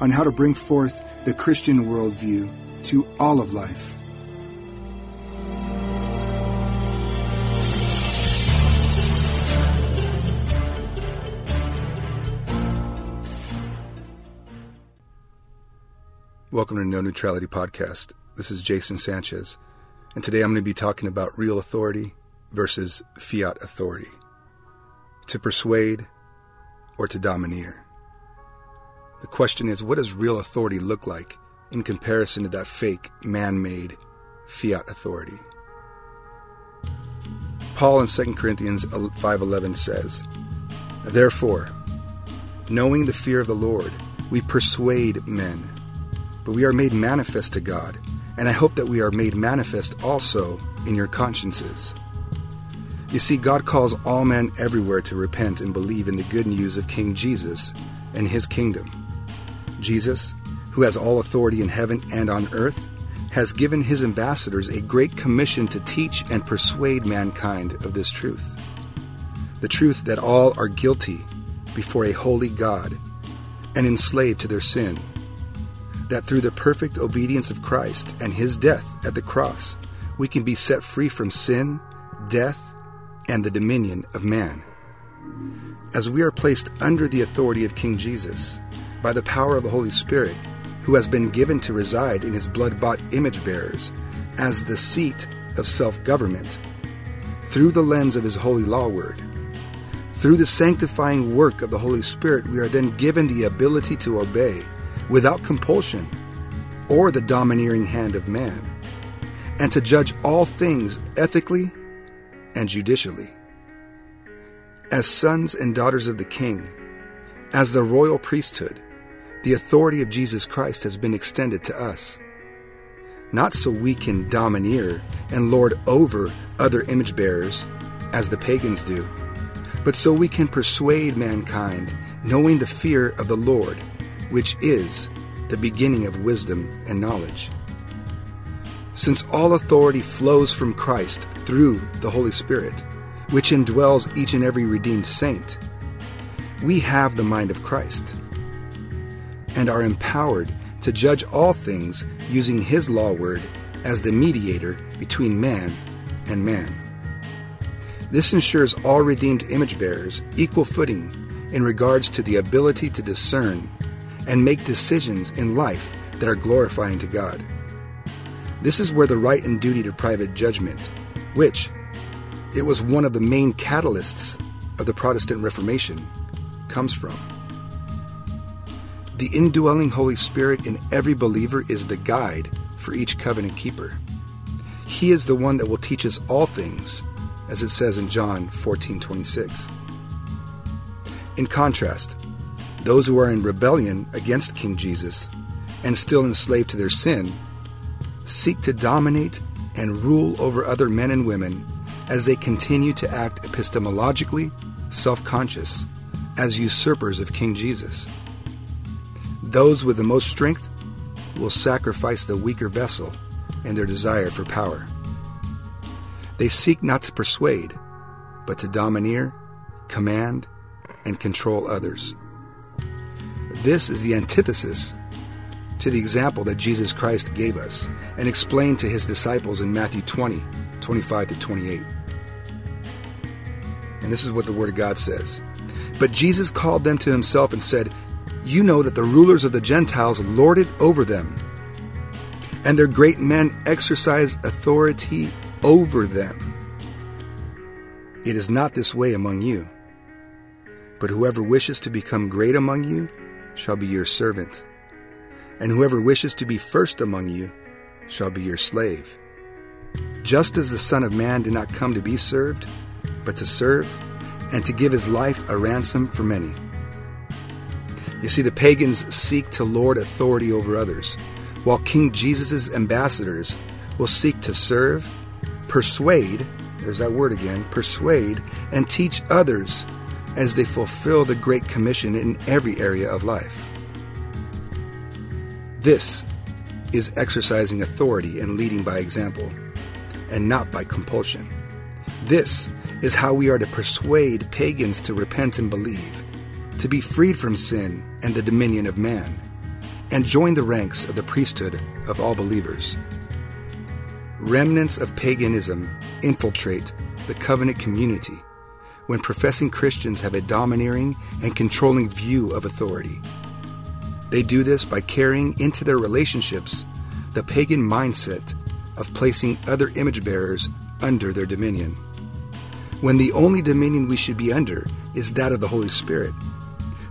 on how to bring forth the Christian worldview to all of life. Welcome to No Neutrality Podcast. This is Jason Sanchez, and today I'm going to be talking about real authority versus fiat authority. To persuade or to domineer. The question is, what does real authority look like in comparison to that fake, man-made fiat authority? Paul in 2 Corinthians 5:11 says, "Therefore, knowing the fear of the Lord, we persuade men, but we are made manifest to God, and I hope that we are made manifest also in your consciences." You see, God calls all men everywhere to repent and believe in the good news of King Jesus and his kingdom. Jesus, who has all authority in heaven and on earth, has given his ambassadors a great commission to teach and persuade mankind of this truth. The truth that all are guilty before a holy God and enslaved to their sin. That through the perfect obedience of Christ and his death at the cross, we can be set free from sin, death, and the dominion of man. As we are placed under the authority of King Jesus, by the power of the Holy Spirit, who has been given to reside in his blood bought image bearers as the seat of self government, through the lens of his holy law word. Through the sanctifying work of the Holy Spirit, we are then given the ability to obey without compulsion or the domineering hand of man, and to judge all things ethically and judicially. As sons and daughters of the King, as the royal priesthood, the authority of Jesus Christ has been extended to us. Not so we can domineer and lord over other image bearers, as the pagans do, but so we can persuade mankind, knowing the fear of the Lord, which is the beginning of wisdom and knowledge. Since all authority flows from Christ through the Holy Spirit, which indwells each and every redeemed saint, we have the mind of Christ and are empowered to judge all things using His law word as the mediator between man and man. This ensures all redeemed image bearers equal footing in regards to the ability to discern and make decisions in life that are glorifying to God. This is where the right and duty to private judgment, which it was one of the main catalysts of the Protestant Reformation, comes from. The indwelling Holy Spirit in every believer is the guide for each covenant keeper. He is the one that will teach us all things, as it says in John 14:26. In contrast, those who are in rebellion against King Jesus and still enslaved to their sin seek to dominate and rule over other men and women as they continue to act epistemologically self-conscious as usurpers of King Jesus. Those with the most strength will sacrifice the weaker vessel and their desire for power. They seek not to persuade, but to domineer, command, and control others. This is the antithesis to the example that Jesus Christ gave us and explained to his disciples in Matthew 20, 25 to 28. And this is what the Word of God says. But Jesus called them to himself and said, you know that the rulers of the Gentiles lord it over them, and their great men exercise authority over them. It is not this way among you. But whoever wishes to become great among you shall be your servant, and whoever wishes to be first among you shall be your slave. Just as the Son of Man did not come to be served, but to serve, and to give his life a ransom for many. You see, the pagans seek to lord authority over others, while King Jesus' ambassadors will seek to serve, persuade, there's that word again, persuade, and teach others as they fulfill the Great Commission in every area of life. This is exercising authority and leading by example, and not by compulsion. This is how we are to persuade pagans to repent and believe, to be freed from sin and the dominion of man, and join the ranks of the priesthood of all believers. Remnants of paganism infiltrate the covenant community when professing Christians have a domineering and controlling view of authority. They do this by carrying into their relationships the pagan mindset of placing other image bearers under their dominion. When the only dominion we should be under is that of the Holy Spirit,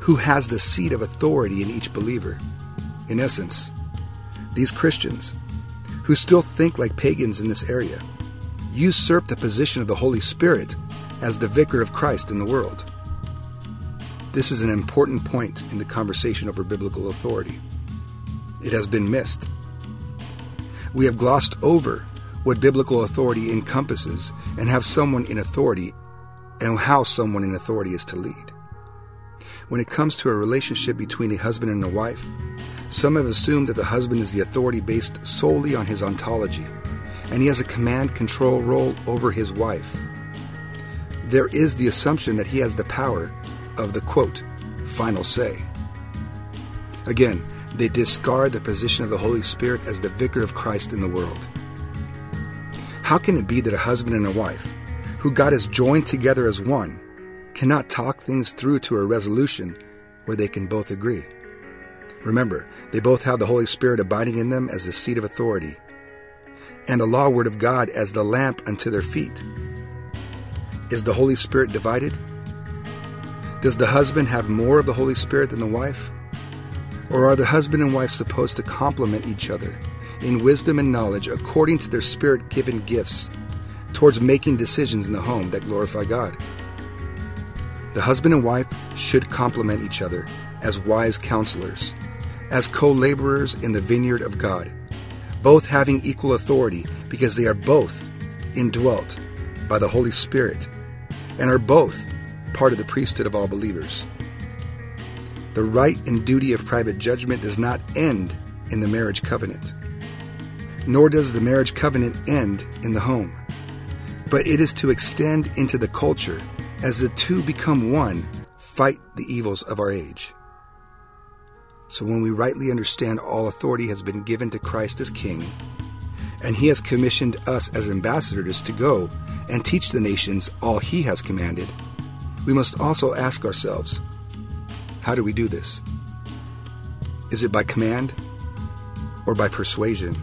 who has the seat of authority in each believer. In essence, these Christians, who still think like pagans in this area, usurp the position of the Holy Spirit as the vicar of Christ in the world. This is an important point in the conversation over biblical authority. It has been missed. We have glossed over what biblical authority encompasses and have someone in authority and how someone in authority is to lead. When it comes to a relationship between a husband and a wife, some have assumed that the husband is the authority based solely on his ontology, and he has a command control role over his wife. There is the assumption that he has the power of the quote, final say. Again, they discard the position of the Holy Spirit as the vicar of Christ in the world. How can it be that a husband and a wife, who God has joined together as one, cannot talk things through to a resolution where they can both agree? Remember, they both have the Holy Spirit abiding in them as the seat of authority, and the law word of God as the lamp unto their feet. Is the Holy Spirit divided? Does the husband have more of the Holy Spirit than the wife? Or are the husband and wife supposed to complement each other in wisdom and knowledge according to their spirit given gifts towards making decisions in the home that glorify God? The husband and wife should complement each other as wise counselors, as co laborers in the vineyard of God, both having equal authority because they are both indwelt by the Holy Spirit and are both part of the priesthood of all believers. The right and duty of private judgment does not end in the marriage covenant, nor does the marriage covenant end in the home, but it is to extend into the culture as the two become one, fight the evils of our age. So when we rightly understand all authority has been given to Christ as King, and he has commissioned us as ambassadors to go and teach the nations all he has commanded, we must also ask ourselves how do we do this? Is it by command or by persuasion?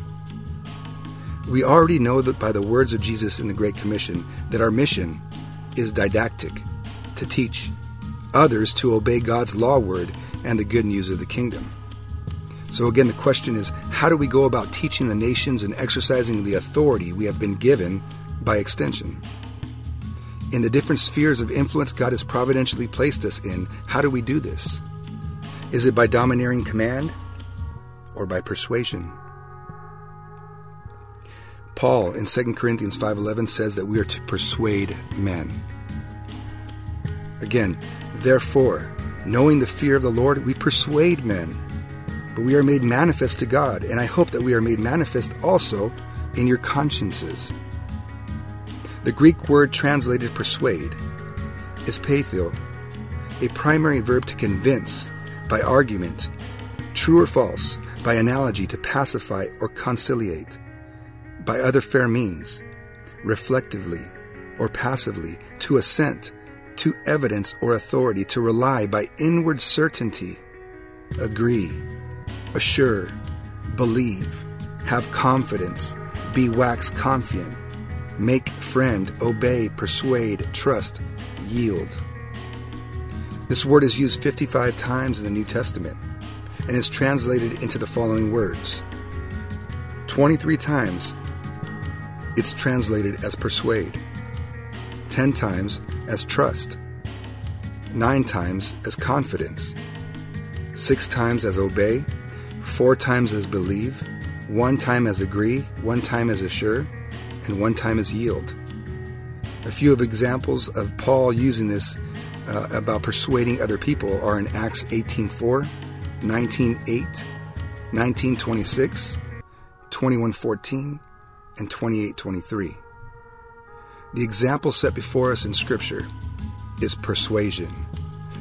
We already know that by the words of Jesus in the Great Commission that our mission is didactic, to teach others to obey God's law word and the good news of the kingdom. So, again, the question is how do we go about teaching the nations and exercising the authority we have been given by extension? in the different spheres of influence God has providentially placed us in, how do we do this? Is it by domineering command or by persuasion? Paul in 2 Corinthians 5:11 says that we are to persuade men. Again, therefore, knowing the fear of the Lord, we persuade men. But we are made manifest to God, and I hope that we are made manifest also in your consciences. The Greek word translated persuade is peitheo, a primary verb to convince by argument, true or false, by analogy to pacify or conciliate, by other fair means, reflectively or passively, to assent, to evidence or authority, to rely by inward certainty, agree, assure, believe, have confidence, be wax confiant make friend, obey, persuade, trust, yield. This word is used 55 times in the New Testament and is translated into the following words. 23 times it's translated as persuade, 10 times as trust, 9 times as confidence, six times as obey, four times as believe, one time as agree, one time as assure, and one time as yield. A few of examples of Paul using this uh, about persuading other people are in Acts 18:4, 19:8, 19:26, 21:14, and 28:23. The example set before us in Scripture is persuasion,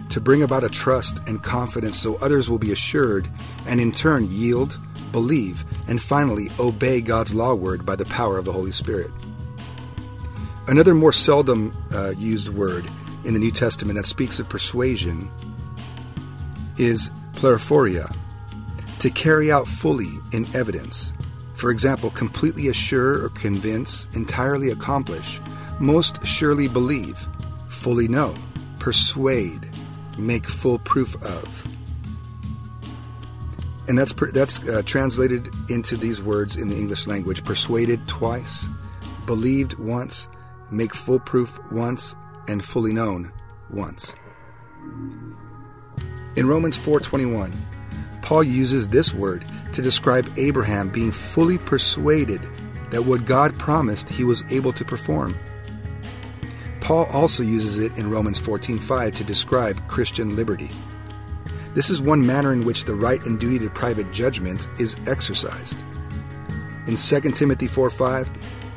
to bring about a trust and confidence so others will be assured and in turn yield, believe, and finally obey God's law word by the power of the Holy Spirit. Another more seldom uh, used word in the New Testament that speaks of persuasion is pleriphoria, to carry out fully in evidence. For example, completely assure or convince, entirely accomplish, most surely believe, fully know, persuade, make full proof of. And that's that's uh, translated into these words in the English language: persuaded twice, believed once, make full proof once, and fully known once. In Romans 4:21, Paul uses this word to describe Abraham being fully persuaded that what God promised he was able to perform. Paul also uses it in Romans 14:5 to describe Christian liberty. This is one manner in which the right and duty to private judgment is exercised. In 2 Timothy 4:5,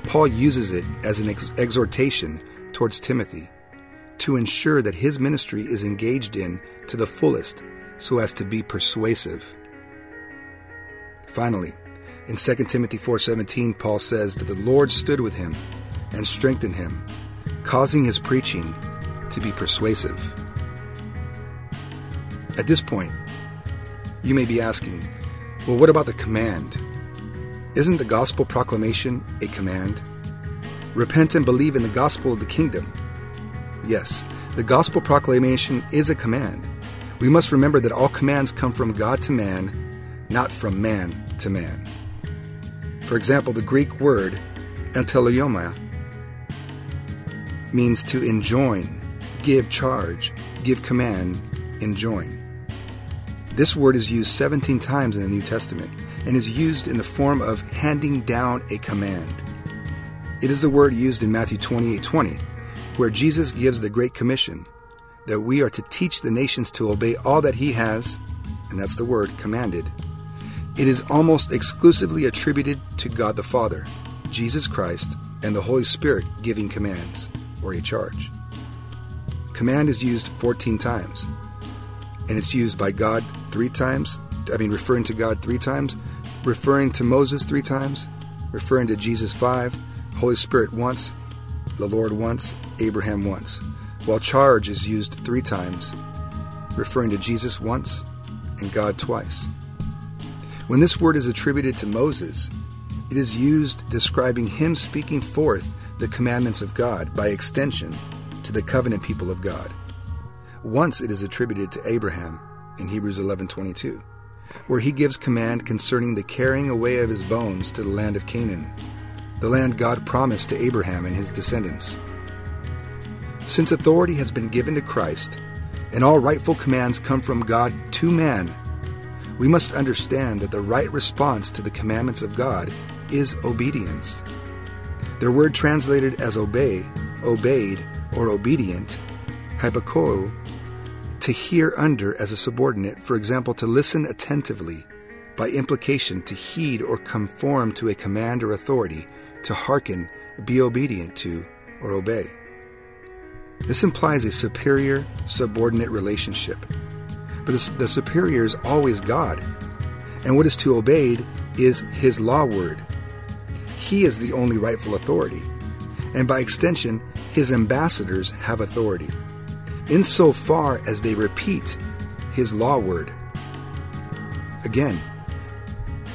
Paul uses it as an ex- exhortation towards Timothy to ensure that his ministry is engaged in to the fullest so as to be persuasive. Finally, in 2 Timothy 4:17 Paul says that the Lord stood with him and strengthened him, causing his preaching to be persuasive. At this point, you may be asking, well what about the command? Isn't the gospel proclamation a command? Repent and believe in the gospel of the kingdom. Yes, the gospel proclamation is a command. We must remember that all commands come from God to man, not from man to man. For example, the Greek word entelaiomai means to enjoin, give charge, give command, enjoin. This word is used 17 times in the New Testament and is used in the form of handing down a command. It is the word used in Matthew 28:20, where Jesus gives the great commission that we are to teach the nations to obey all that he has, and that's the word commanded. It is almost exclusively attributed to God the Father, Jesus Christ, and the Holy Spirit giving commands or a charge. Command is used 14 times, and it's used by God 3 times, I mean referring to God 3 times, referring to Moses three times, referring to Jesus five, Holy Spirit once, the Lord once, Abraham once, while charge is used three times, referring to Jesus once and God twice. When this word is attributed to Moses, it is used describing him speaking forth the commandments of God by extension to the covenant people of God. Once it is attributed to Abraham in Hebrews 11:22 where he gives command concerning the carrying away of his bones to the land of Canaan, the land God promised to Abraham and his descendants. Since authority has been given to Christ, and all rightful commands come from God to man, we must understand that the right response to the commandments of God is obedience. Their word translated as obey, obeyed, or obedient, hypokou, to hear under as a subordinate, for example, to listen attentively, by implication, to heed or conform to a command or authority, to hearken, be obedient to, or obey. This implies a superior subordinate relationship. But the, the superior is always God, and what is to obeyed is His law word. He is the only rightful authority, and by extension, His ambassadors have authority insofar as they repeat his law word. Again,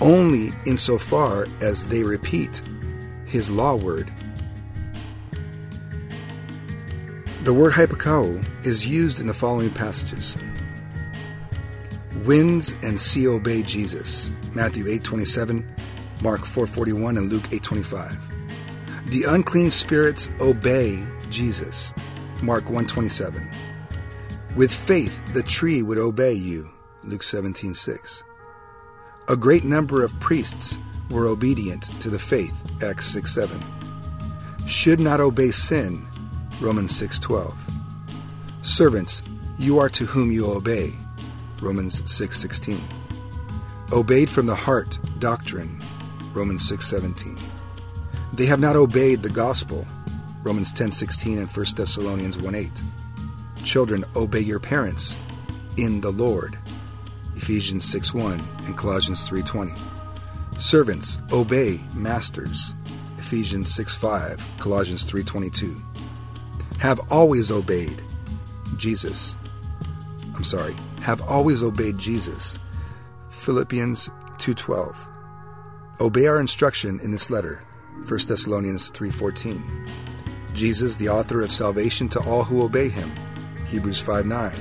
only insofar as they repeat his law word. The word hypokao is used in the following passages. Winds and sea obey Jesus. Matthew 8:27, Mark 4:41 and Luke 8:25. The unclean spirits obey Jesus. Mark 127. With faith the tree would obey you. Luke 17:6. A great number of priests were obedient to the faith, Acts 6:7. Should not obey sin, Romans 6:12. Servants, you are to whom you obey, Romans 6:16. Obeyed from the heart doctrine, Romans 6:17. They have not obeyed the gospel, Romans 10:16 and 1 Thessalonians 1:8. Children, obey your parents in the Lord, Ephesians 6:1 and Colossians 3:20. Servants, obey masters, Ephesians 6:5, Colossians 3:22. Have always obeyed Jesus. I'm sorry, have always obeyed Jesus. Philippians 2:12. Obey our instruction in this letter, 1 Thessalonians 3:14. Jesus, the author of salvation to all who obey him, Hebrews 5:9.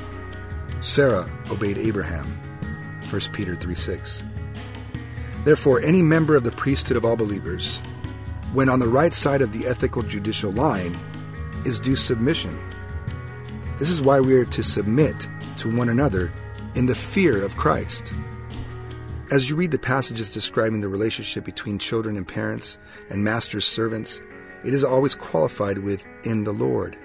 Sarah obeyed Abraham, 1 Peter 3:6. Therefore, any member of the priesthood of all believers, when on the right side of the ethical judicial line, is due submission. This is why we are to submit to one another in the fear of Christ. As you read the passages describing the relationship between children and parents and masters' servants, it is always qualified with in the Lord,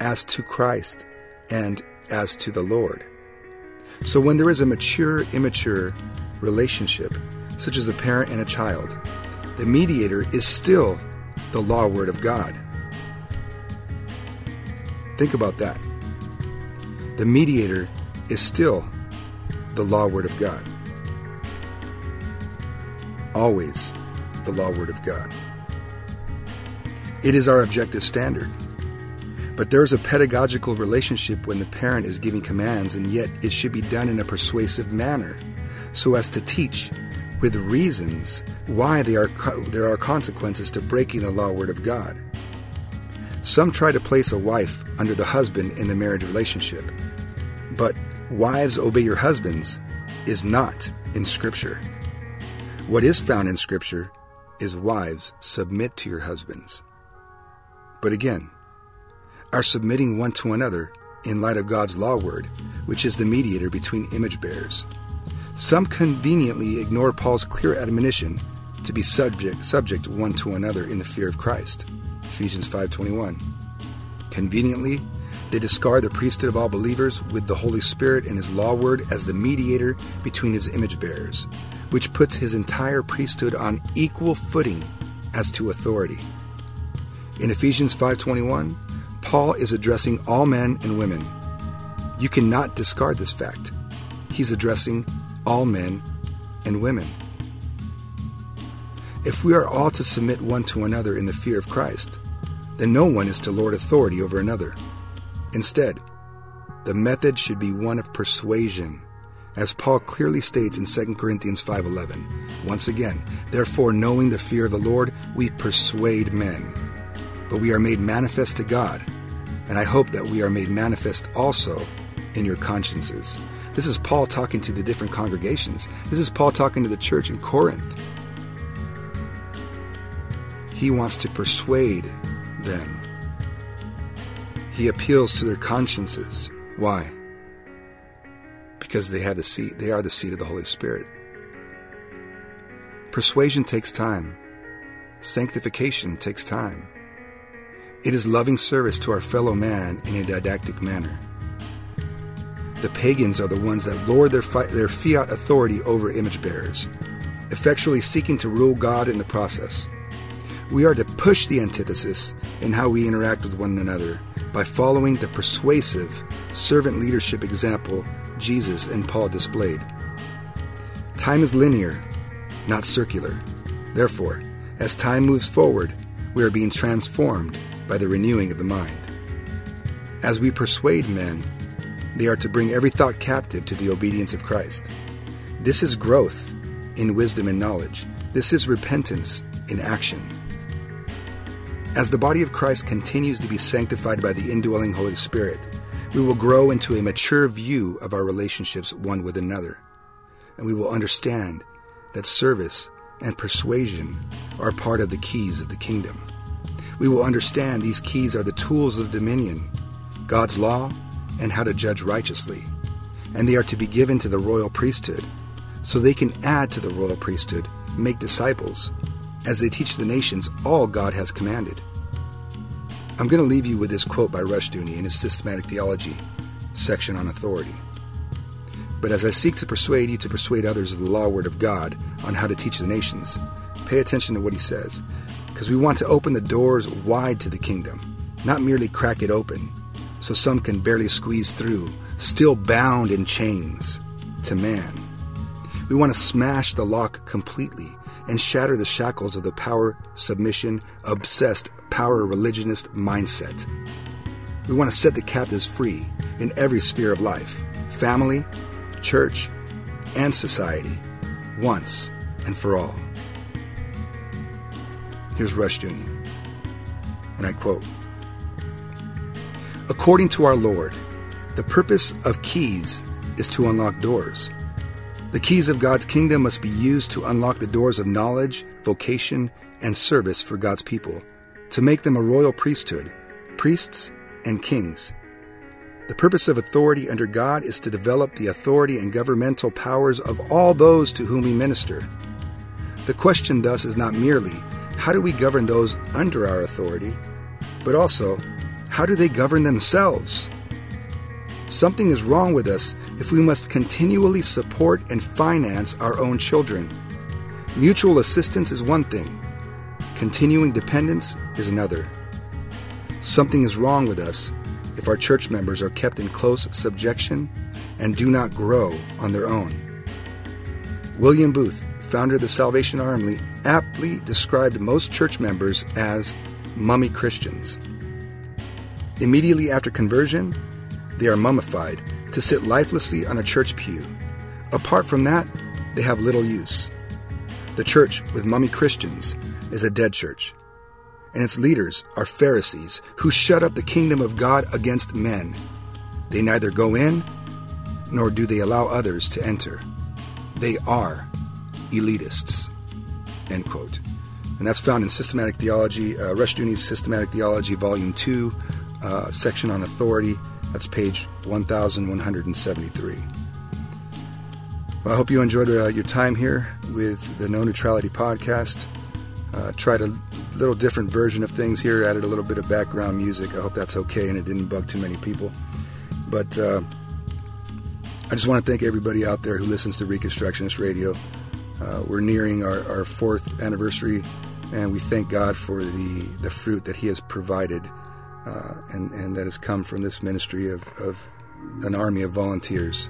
as to Christ, and as to the Lord. So when there is a mature immature relationship, such as a parent and a child, the mediator is still the law word of God. Think about that. The mediator is still the law word of God. Always the law word of God. It is our objective standard. But there is a pedagogical relationship when the parent is giving commands, and yet it should be done in a persuasive manner so as to teach with reasons why there are, there are consequences to breaking the law word of God. Some try to place a wife under the husband in the marriage relationship. But wives obey your husbands is not in Scripture. What is found in Scripture is wives submit to your husbands. But again, are submitting one to another in light of God's law word, which is the mediator between image bearers. Some conveniently ignore Paul's clear admonition to be subject subject one to another in the fear of Christ. Ephesians 5:21. Conveniently, they discard the priesthood of all believers with the Holy Spirit and his law word as the mediator between his image bearers, which puts his entire priesthood on equal footing as to authority. In Ephesians 5:21, Paul is addressing all men and women. You cannot discard this fact. He's addressing all men and women. If we are all to submit one to another in the fear of Christ, then no one is to lord authority over another. Instead, the method should be one of persuasion, as Paul clearly states in 2 Corinthians 5:11. Once again, therefore knowing the fear of the Lord, we persuade men. But we are made manifest to God, and I hope that we are made manifest also in your consciences. This is Paul talking to the different congregations. This is Paul talking to the church in Corinth. He wants to persuade them. He appeals to their consciences. Why? Because they have the seat, they are the seat of the Holy Spirit. Persuasion takes time. Sanctification takes time. It is loving service to our fellow man in a didactic manner. The pagans are the ones that lord their, fi- their fiat authority over image bearers, effectually seeking to rule God in the process. We are to push the antithesis in how we interact with one another by following the persuasive servant leadership example Jesus and Paul displayed. Time is linear, not circular. Therefore, as time moves forward, we are being transformed by the renewing of the mind. As we persuade men, they are to bring every thought captive to the obedience of Christ. This is growth in wisdom and knowledge. This is repentance in action. As the body of Christ continues to be sanctified by the indwelling Holy Spirit, we will grow into a mature view of our relationships one with another, and we will understand that service and persuasion are part of the keys of the kingdom. We will understand these keys are the tools of dominion, God's law, and how to judge righteously. and they are to be given to the royal priesthood, so they can add to the royal priesthood, make disciples, as they teach the nations all God has commanded. I'm going to leave you with this quote by Rushdoony in his Systematic Theology section on authority. But as I seek to persuade you to persuade others of the law word of God on how to teach the nations, pay attention to what he says, because we want to open the doors wide to the kingdom, not merely crack it open so some can barely squeeze through, still bound in chains to man. We want to smash the lock completely and shatter the shackles of the power, submission, obsessed, power religionist mindset. We want to set the captives free in every sphere of life family, church, and society, once and for all. Here's Rushdoony, and I quote According to our Lord, the purpose of keys is to unlock doors. The keys of God's kingdom must be used to unlock the doors of knowledge, vocation, and service for God's people, to make them a royal priesthood, priests and kings. The purpose of authority under God is to develop the authority and governmental powers of all those to whom we minister. The question, thus, is not merely how do we govern those under our authority, but also how do they govern themselves? Something is wrong with us if we must continually support and finance our own children. Mutual assistance is one thing, continuing dependence is another. Something is wrong with us if our church members are kept in close subjection and do not grow on their own. William Booth, founder of the Salvation Army, aptly described most church members as mummy Christians. Immediately after conversion, they are mummified to sit lifelessly on a church pew. Apart from that, they have little use. The church with mummy Christians is a dead church, and its leaders are Pharisees who shut up the kingdom of God against men. They neither go in nor do they allow others to enter. They are elitists. End quote. And that's found in Systematic Theology, uh, Systematic Theology, Volume 2, uh, section on authority. That's page 1173. Well, I hope you enjoyed uh, your time here with the No Neutrality podcast. Uh, tried a little different version of things here, added a little bit of background music. I hope that's okay and it didn't bug too many people. But uh, I just want to thank everybody out there who listens to Reconstructionist Radio. Uh, we're nearing our, our, fourth anniversary, and we thank God for the, the fruit that He has provided uh, and, and that has come from this ministry of, of an army of volunteers.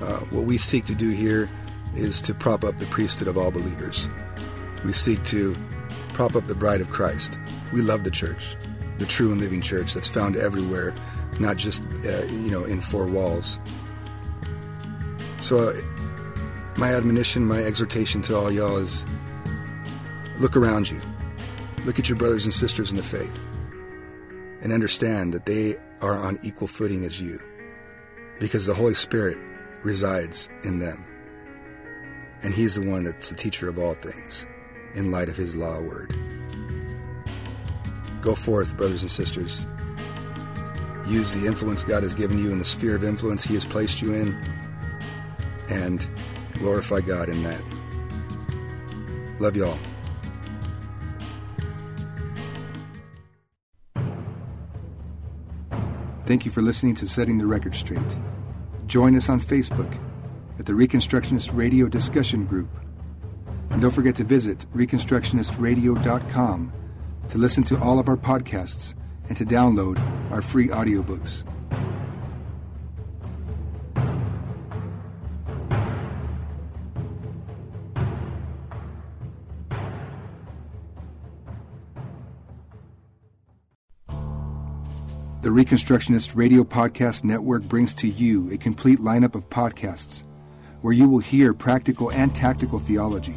Uh, what we seek to do here is to prop up the priesthood of all believers. We seek to prop up the bride of Christ. We love the church, the true and living church that's found everywhere, not just uh, you know in four walls. So, uh, my admonition, my exhortation to all y'all is: look around you, look at your brothers and sisters in the faith and understand that they are on equal footing as you because the Holy Spirit resides in them. And He's the one that's the teacher of all things in light of His law word. Go forth, brothers and sisters. Use the influence God has given you in the sphere of influence He has placed you in and glorify God in that. Love y'all. Thank you for listening to Setting the Record Straight. Join us on Facebook at the Reconstructionist Radio Discussion Group. And don't forget to visit ReconstructionistRadio.com to listen to all of our podcasts and to download our free audiobooks. The Reconstructionist Radio Podcast Network brings to you a complete lineup of podcasts where you will hear practical and tactical theology.